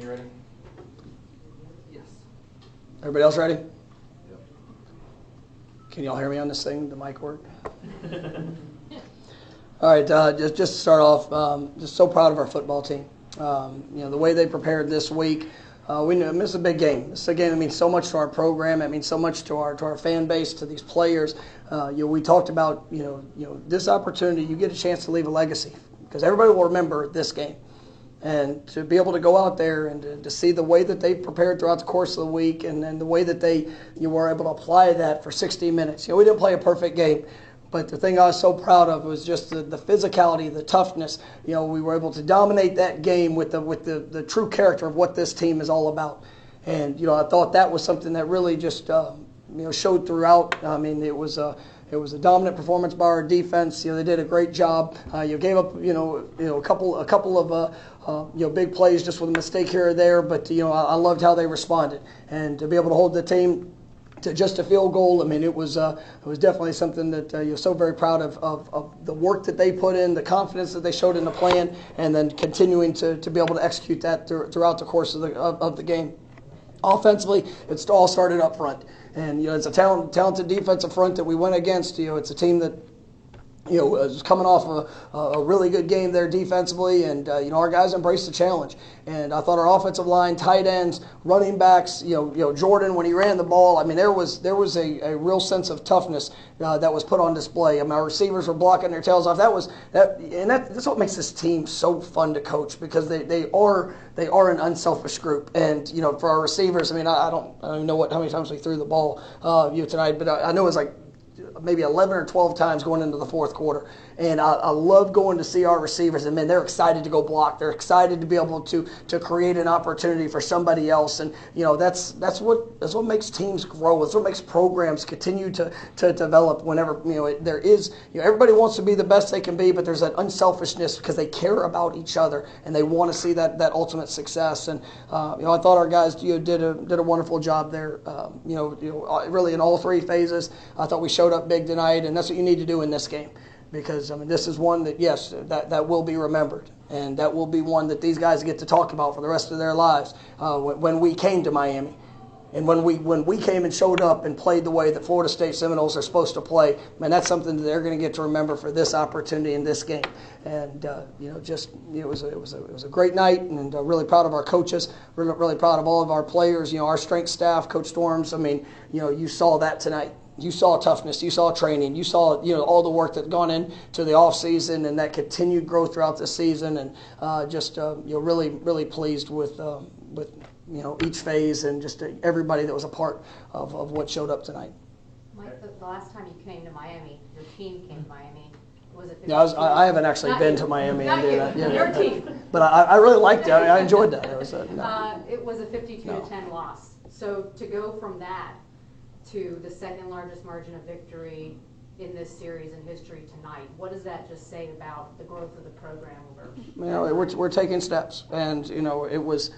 And you ready? Yes. Everybody else ready? Yep. Can y'all hear me on this thing? The mic work? All right, uh, just, just to start off, um, just so proud of our football team. Um, you know, the way they prepared this week, uh, we know I mean, this is a big game. This is a game that means so much to our program. It means so much to our to our fan base, to these players. Uh, you know, we talked about you know you know this opportunity. You get a chance to leave a legacy because everybody will remember this game and to be able to go out there and to, to see the way that they prepared throughout the course of the week and then the way that they you were able to apply that for 60 minutes. You know, we didn't play a perfect game, but the thing I was so proud of was just the, the physicality, the toughness. You know, we were able to dominate that game with the with the, the true character of what this team is all about. And you know, I thought that was something that really just um, you know showed throughout. I mean, it was a it was a dominant performance by our defense. You know, they did a great job. Uh, you gave up, you know, you know, a couple, a couple of, uh, uh, you know, big plays just with a mistake here or there. But you know, I, I loved how they responded, and to be able to hold the team to just a field goal. I mean, it was uh, it was definitely something that uh, you're so very proud of, of, of the work that they put in, the confidence that they showed in the plan, and then continuing to, to be able to execute that through, throughout the course of the of, of the game. Offensively, it's all started up front, and you know it's a talent, talented defensive front that we went against. You know, it's a team that you know, was coming off a, a really good game there defensively, and uh, you know our guys embraced the challenge. And I thought our offensive line, tight ends, running backs, you know, you know Jordan when he ran the ball, I mean there was there was a, a real sense of toughness uh, that was put on display. I mean our receivers were blocking their tails off. That was that, and that, that's what makes this team so fun to coach because they, they are they are an unselfish group. And you know for our receivers, I mean I, I don't I don't know what how many times we threw the ball uh, you tonight, but I, I know it was like maybe 11 or 12 times going into the fourth quarter. And I, I, love going to see our receivers, and man, they're excited to go block. They're excited to be able to to create an opportunity for somebody else. And you know, that's that's what that's what makes teams grow. That's what makes programs continue to to develop. Whenever you know it, there is, you know, everybody wants to be the best they can be, but there's that unselfishness because they care about each other and they want to see that that ultimate success. And uh, you know, I thought our guys you know, did a did a wonderful job there. Um, you know, you know, really in all three phases. I thought we showed up big tonight, and that's what you need to do in this game. Because I mean this is one that yes that, that will be remembered. And that will be one that these guys get to talk about for the rest of their lives uh, when, when, we came to Miami. And when we when we came and showed up and played the way that Florida State Seminoles are supposed to play man that's something that they're going to get to remember for this opportunity in this game. And uh, you know just it was a, it was a, it was a great night and uh, really proud of our coaches really, really proud of all of our players you know our strength staff Coach Storms. I mean you know you saw that tonight you saw toughness, you saw training, you saw you know all the work that gone into the off season and that continued growth throughout the season, and uh, just uh, you know really really pleased with uh, with you know each phase and just everybody that was a part of, of what showed up tonight. Mike, the last time you came to Miami, your team came to Miami. Was it? Yeah, I, was, I, haven't actually Not been you. to Miami Not and you. that. Yeah, Your but, team. But I, I really liked it. I, I enjoyed that. It was a, no. Uh, it was a 52 No. to 10 loss. So to go from that to the second largest margin of victory in this series in history tonight, what does that just say about the growth of the program over? you know, we're, we're taking steps. And, you know, it was,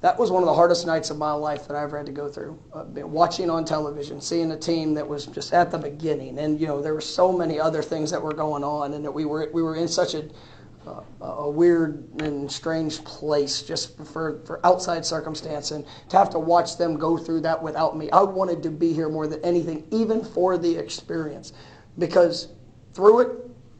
that was one of the hardest nights of my life that I ever had to go through. Uh, watching on television, seeing a team that was just at the beginning. And, you know, there were so many other things that were going on and that we were, we were in such a, uh, a weird and strange place just for, for outside circumstance and to have to watch them go through that without me. I wanted to be here more than anything, even for the experience, because through it,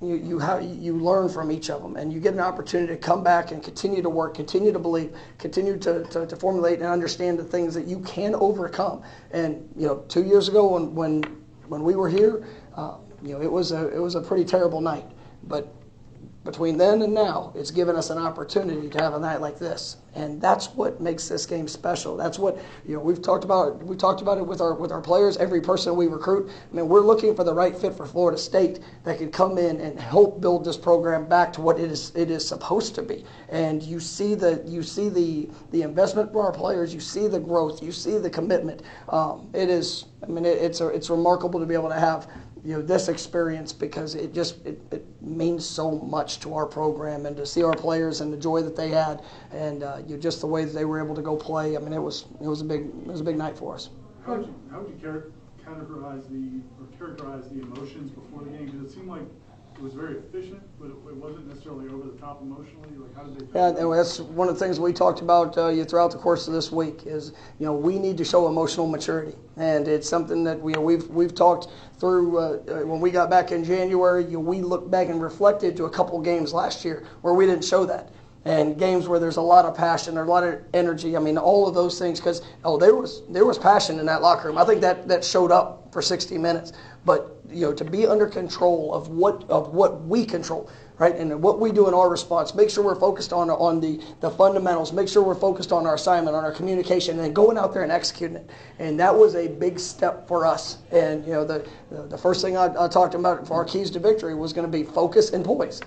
you, you, have, you learn from each of them and you get an opportunity to come back and continue to work, continue to believe, continue to, to, to formulate and understand the things that you can overcome. And, you know, two years ago when, when, when we were here, uh, you know, it was, a, it was a pretty terrible night. But between then and now, it's given us an opportunity to have a night like this, and that's what makes this game special. That's what you know. We've talked about. We talked about it with our with our players. Every person we recruit. I mean, we're looking for the right fit for Florida State that can come in and help build this program back to what it is it is supposed to be. And you see the you see the the investment for our players. You see the growth. You see the commitment. Um, it is. I mean, it, it's a, it's remarkable to be able to have you know this experience because it just it, it, means so much to our program and to see our players and the joy that they had and uh, you know, just the way that they were able to go play. I mean, it was it was a big it was a big night for us. How would you, how would you char- categorize the or characterize the emotions before the game? Because it seemed like it was very efficient, but it, wasn't necessarily over the top emotionally. Like how did they? Yeah, and that's one of the things we talked about uh, you throughout the course of this week. Is you know we need to show emotional maturity, and it's something that we we've we've talked through uh, uh, when we got back in January. You know, we looked back and reflected to a couple games last year where we didn't show that. And games where there's a lot of passion, there's a lot of energy. I mean, all of those things. Because oh, there was there was passion in that locker room. I think that that showed up for 60 minutes. But you know, to be under control of what of what we control, right, and what we do in our response. Make sure we're focused on on the the fundamentals. Make sure we're focused on our assignment, on our communication, and then going out there and executing it. And that was a big step for us. And you know, the the, first thing I, I talked about for our keys to victory was going to be focus and poise.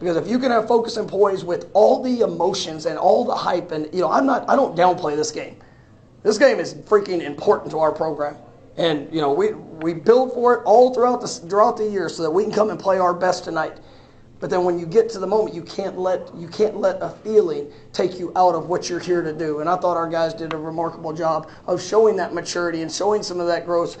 Because if you can have focus and poise with all the emotions and all the hype, and you know, I'm not, I don't downplay this game. This game is freaking important to our program. And you know, we we build for it all throughout the throughout the year so that we can come and play our best tonight. But then when you get to the moment, you can't let you can't let a feeling take you out of what you're here to do. And I thought our guys did a remarkable job of showing that maturity and showing some of that growth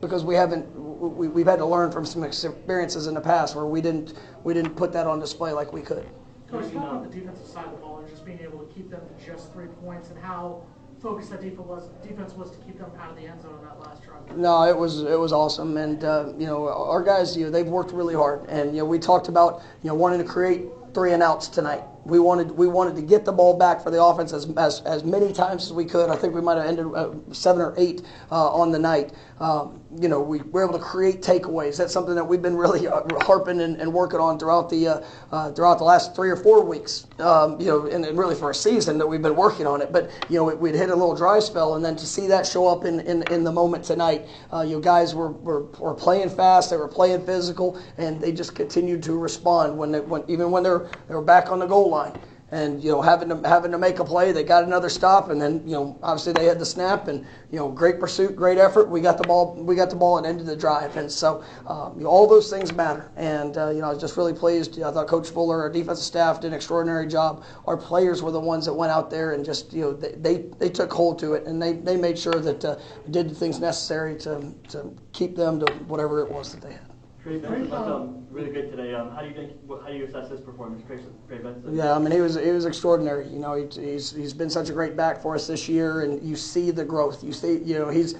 because we haven't we, we've had to learn from some experiences in the past where we didn't we didn't put that on display like we could. Coach, talk about the defensive side of the ball and just being able to keep them to just three points and how focused that defense was, defense was to keep them out of the end zone on that last drive. No, it was it was awesome, and uh, you know our guys, you know, they've worked really hard, and you know we talked about you know wanting to create three and outs tonight. We wanted we wanted to get the ball back for the offense as, as, as many times as we could. I think we might have ended uh, seven or eight uh, on the night. Um, you know, we were able to create takeaways. That's something that we've been really uh, harping and, and, working on throughout the uh, uh, throughout the last three or four weeks. Um, you know, and, and, really for a season that we've been working on it. But you know, we'd hit a little dry spell, and then to see that show up in, in, in the moment tonight, uh, you guys were, were, were playing fast, they were playing physical, and they just continued to respond when they when even when they're they were back on the goal line and you know having to having to make a play. They got another stop, and then you know obviously they had the snap, and you know great pursuit, great effort. We got the ball, we got the ball and ended the drive, and so um, you know, all those things matter. And uh, you know I was just really pleased. I thought Coach Fuller, our defensive staff, did an extraordinary job. Our players were the ones that went out there and just you know they they, they took hold to it, and they, they made sure that uh, did the things necessary to to keep them to whatever it was that they had. Trey Benson looked um, really good today. Um, how do you think? How do you assess his performance, Trey, Trey Benson? Yeah, I mean he was he was extraordinary. You know, he, he's he's been such a great back for us this year, and you see the growth. You see, you know, he's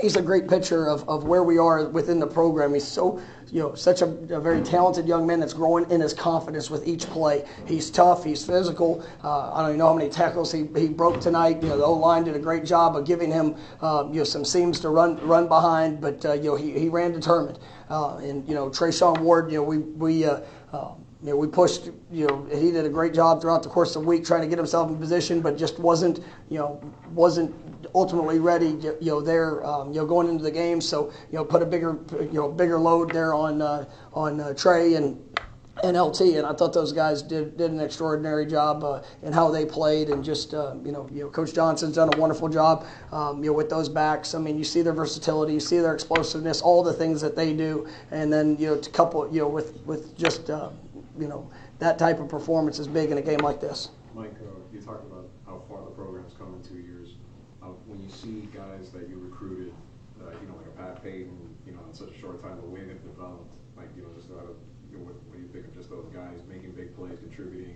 he's a great picture of, of where we are within the program. He's so, you know, such a, a, very talented young man that's growing in his confidence with each play. He's tough. He's physical. Uh, I don't even know how many tackles he, he broke tonight. You know, the O line did a great job of giving him, uh, you know, some seams to run run behind, but uh, you know, he, he ran determined. Uh, and you know, Treshaun Ward, you know, we we. Uh, um, you know, we pushed, you know, he did a great job throughout the course of the week trying to get himself in position, but just wasn't, you know, wasn't ultimately ready, you know, there, um, you know, going into the game. So, you know, put a bigger, you know, bigger load there on uh, on uh, Trey and and LT, and I thought those guys did, did an extraordinary job uh, in how they played, and just uh, you know, you know, Coach Johnson's done a wonderful job, um, you know, with those backs. I mean, you see their versatility, you see their explosiveness, all the things that they do, and then you know, to couple, you know, with with just uh, you know that type of performance is big in a game like this. Mike, uh, you talked about how far the program's come in two years. Uh, when you see guys that you recruited, uh, you know, like a Pat Payton, you know, in such a short time, the way they've developed, like you know, just out of you know, what, what do you think of just those guys making big plays, contributing,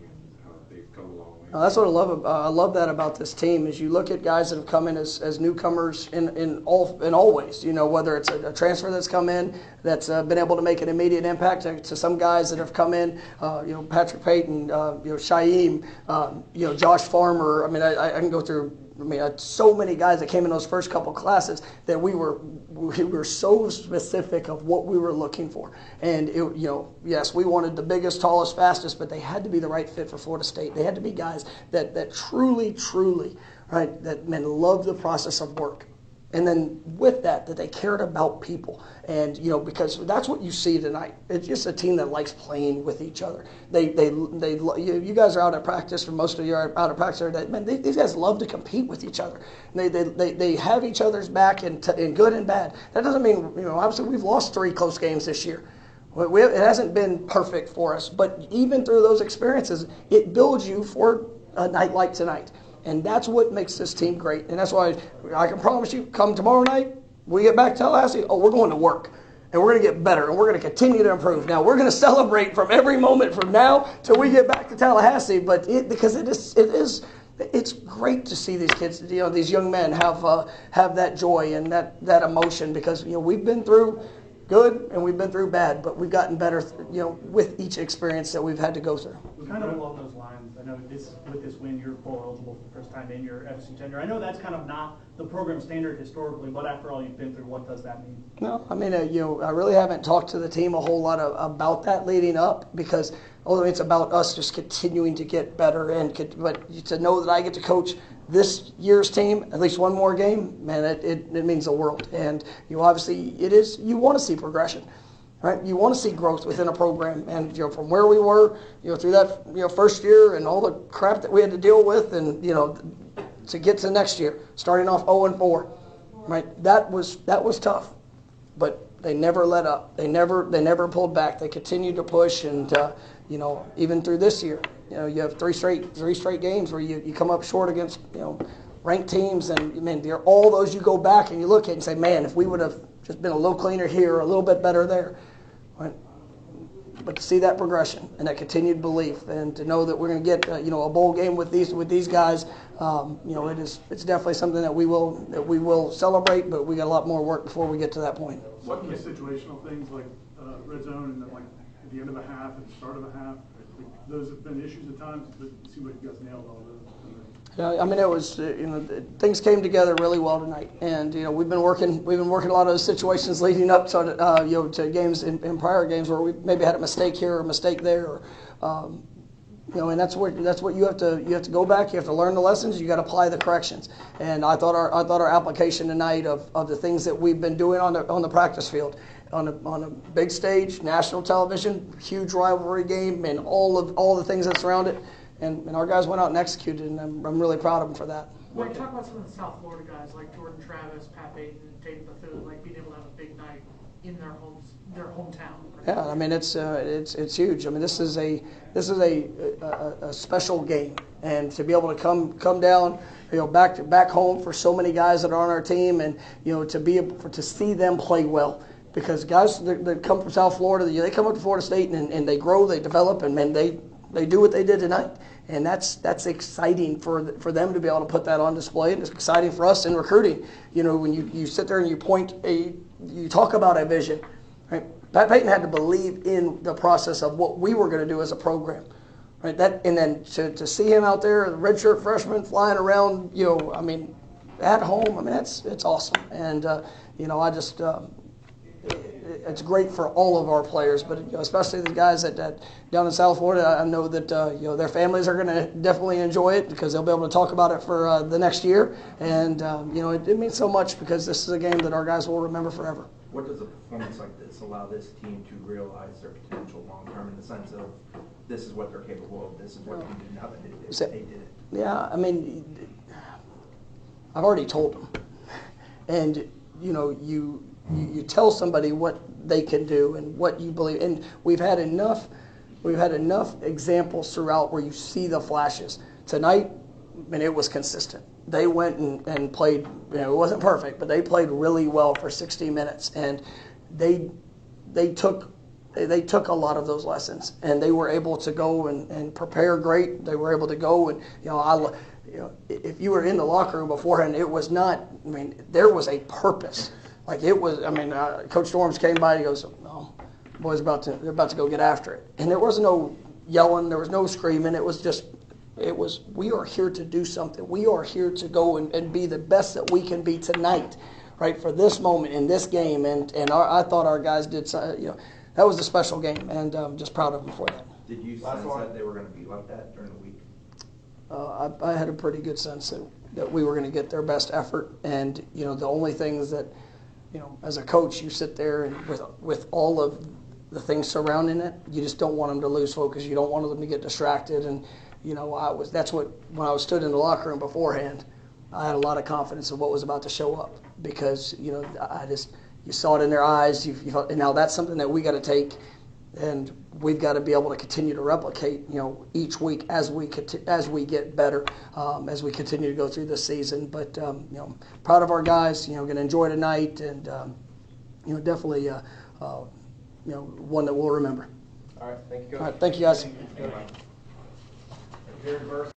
they've come a long way? Uh, that's what I love. Uh, I love that about this team is you look at guys that have come in as, as newcomers in, in all in all ways. You know whether it's a, a transfer that's come in that's uh, been able to make an immediate impact to, to some guys that have come in. Uh, you know Patrick Payton, uh, you know Shaim, um, you know Josh Farmer. I mean I, I can go through I mean, uh, so many guys that came in those first couple classes that we were we were so specific of what we were looking for. And it, you know, yes, we wanted the biggest, tallest, fastest, but they had to be the right fit for Florida State. They had to be guys that that truly, truly, right, that men love the process of work and then with that that they cared about people. And you know because that's what you see tonight. It's just a team that likes playing with each other. They they they you guys are out at practice for most of you are out of practice man they, these guys love to compete with each other. They they, they, they have each other's back in, t- in good and bad. That doesn't mean you know obviously we've lost three close games this year. We, it hasn't been perfect for us but even through those experiences it builds you for a night like tonight and that's what makes this team great. And that's why I can promise you, come tomorrow night, we get back to Tallahassee, oh, we're going to work. And we're going to get better and we're going to continue to improve. Now, we're going to celebrate from every moment from now till we get back to Tallahassee. But it, because it is, it is, it's great to see these kids, you know, these young men have, uh, have that joy and that, that emotion because, you know, we've been through good and we've been through bad, but we've gotten better, you know, with each experience that we've had to go through. Kind of along those lines, I know this with this win, you're bowl eligible for the first time in your FSU tenure. I know that's kind of not the program standard historically, but after all you've been through, what does that mean? No, I mean, uh, you know, I really haven't talked to the team a whole lot of, about that leading up because ultimately it's about us just continuing to get better and but to know that I get to coach this year's team at least one more game, man, it, it, it means the world. And you obviously it is you want to see progression. Right? You want to see growth within a program, and you know from where we were, you know through that you know first year and all the crap that we had to deal with, and you know to get to next year, starting off 0 and 4, right? That was that was tough, but they never let up. They never they never pulled back. They continued to push, and uh, you know even through this year, you know you have three straight three straight games where you, you come up short against you know ranked teams, and I mean all those you go back and you look at and say, man, if we would have just been a little cleaner here, a little bit better there, Right? But to see that progression and that continued belief, and to know that we're going to get uh, you know a bowl game with these with these guys, um, you know it is it's definitely something that we will that we will celebrate. But we got a lot more work before we get to that point. What the situational things like uh, red zone and then like at the end of a half, and the start of a half, like, those have been issues at times, but it seems like you guys nailed all those. I mean, it was uh, you know things came together really well tonight, and you know we've been working we've been working a lot of those situations leading up to uh, you know to games in, in, prior games where we maybe had a mistake here or a mistake there, or um, you know, and that's what that's what you have to you have to go back. You have to learn the lessons. You got to apply the corrections. And I thought our I thought our application tonight of, of the things that we've been doing on the on the practice field, on a on a big stage, national television, huge rivalry game, and all of all the things that surround it and, and our guys went out and executed, and I'm, I'm really proud of them for that. Well, talk about some of the South Florida guys like Jordan Travis, Pat Payton, Tatum Bethune, like being able to have a big night in their homes, their hometown. Yeah, I mean it's uh, it's it's huge. I mean this is a this is a, a, a special game, and to be able to come come down, you know, back to, back home for so many guys that are on our team, and you know to be able for, to see them play well because guys that, that, come from South Florida, they come up to Florida State and, and they grow, they develop, and man, they they do what they did tonight, and that's that's exciting for for them to be able to put that on display, and it's exciting for us in recruiting. You know, when you, you sit there and you point a you talk about a vision, right? Pat Payton had to believe in the process of what we were going to do as a program, right? That and then to, to see him out there, the redshirt freshman flying around, you know, I mean, at home, I mean that's it's awesome, and uh, you know I just. Um, it's great for all of our players, but you know, especially the guys that, that, down in South Florida. I know that uh, you know their families are going to definitely enjoy it because they'll be able to talk about it for uh, the next year, and um, you know it, it, means so much because this is a game that our guys will remember forever. What does a performance like this allow this team to realize their potential long term in the sense of this is what they're capable of, this is what they do now that they did, they did it? Yeah, I mean, I've already told them, and you know you you, you tell somebody what they can do and what you believe. And we've had enough, we've had enough examples throughout where you see the flashes. Tonight, I mean, it was consistent. They went and, and played. You know, it wasn't perfect, but they played really well for 60 minutes, and they they took they, they took a lot of those lessons and they were able to go and, and prepare great. They were able to go and you know I you know if you were in the locker room beforehand, it was not. I mean, there was a purpose. Like it was. I mean, uh, Coach Storms came by. He goes, "Oh, boys about to they're about to go get after it," and there was no yelling. There was no screaming. It was just. It was, we are here to do something. We are here to go and, and be the best that we can be tonight, right, for this moment in this game. And, and our, I thought our guys did, you know, that was a special game, and I'm just proud of them for that. Did you sense that they were gonna be like that during the week? Uh, I, I had a pretty good sense that, that we were going to get their best effort. And, you know, the only things that, you know, as a coach, you sit there and with, with all of the things surrounding it, you just don't want them to lose focus. You don't want them to get distracted. And, you know, I was, that's what, when I was stood in the locker room beforehand, I had a lot of confidence in what was about to show up because, you know, I just, you saw it in their eyes. You, you now that's something that we got to take and we've got to be able to continue to replicate, you know, each week as we conti- as we get better, um, as we continue to go through this season. But um, you know, proud of our guys. You know, going to enjoy tonight, and um, you know, definitely, uh, uh, you know, one that we'll remember. All right, thank you, Coach. All right, thank you guys. Jared Verse.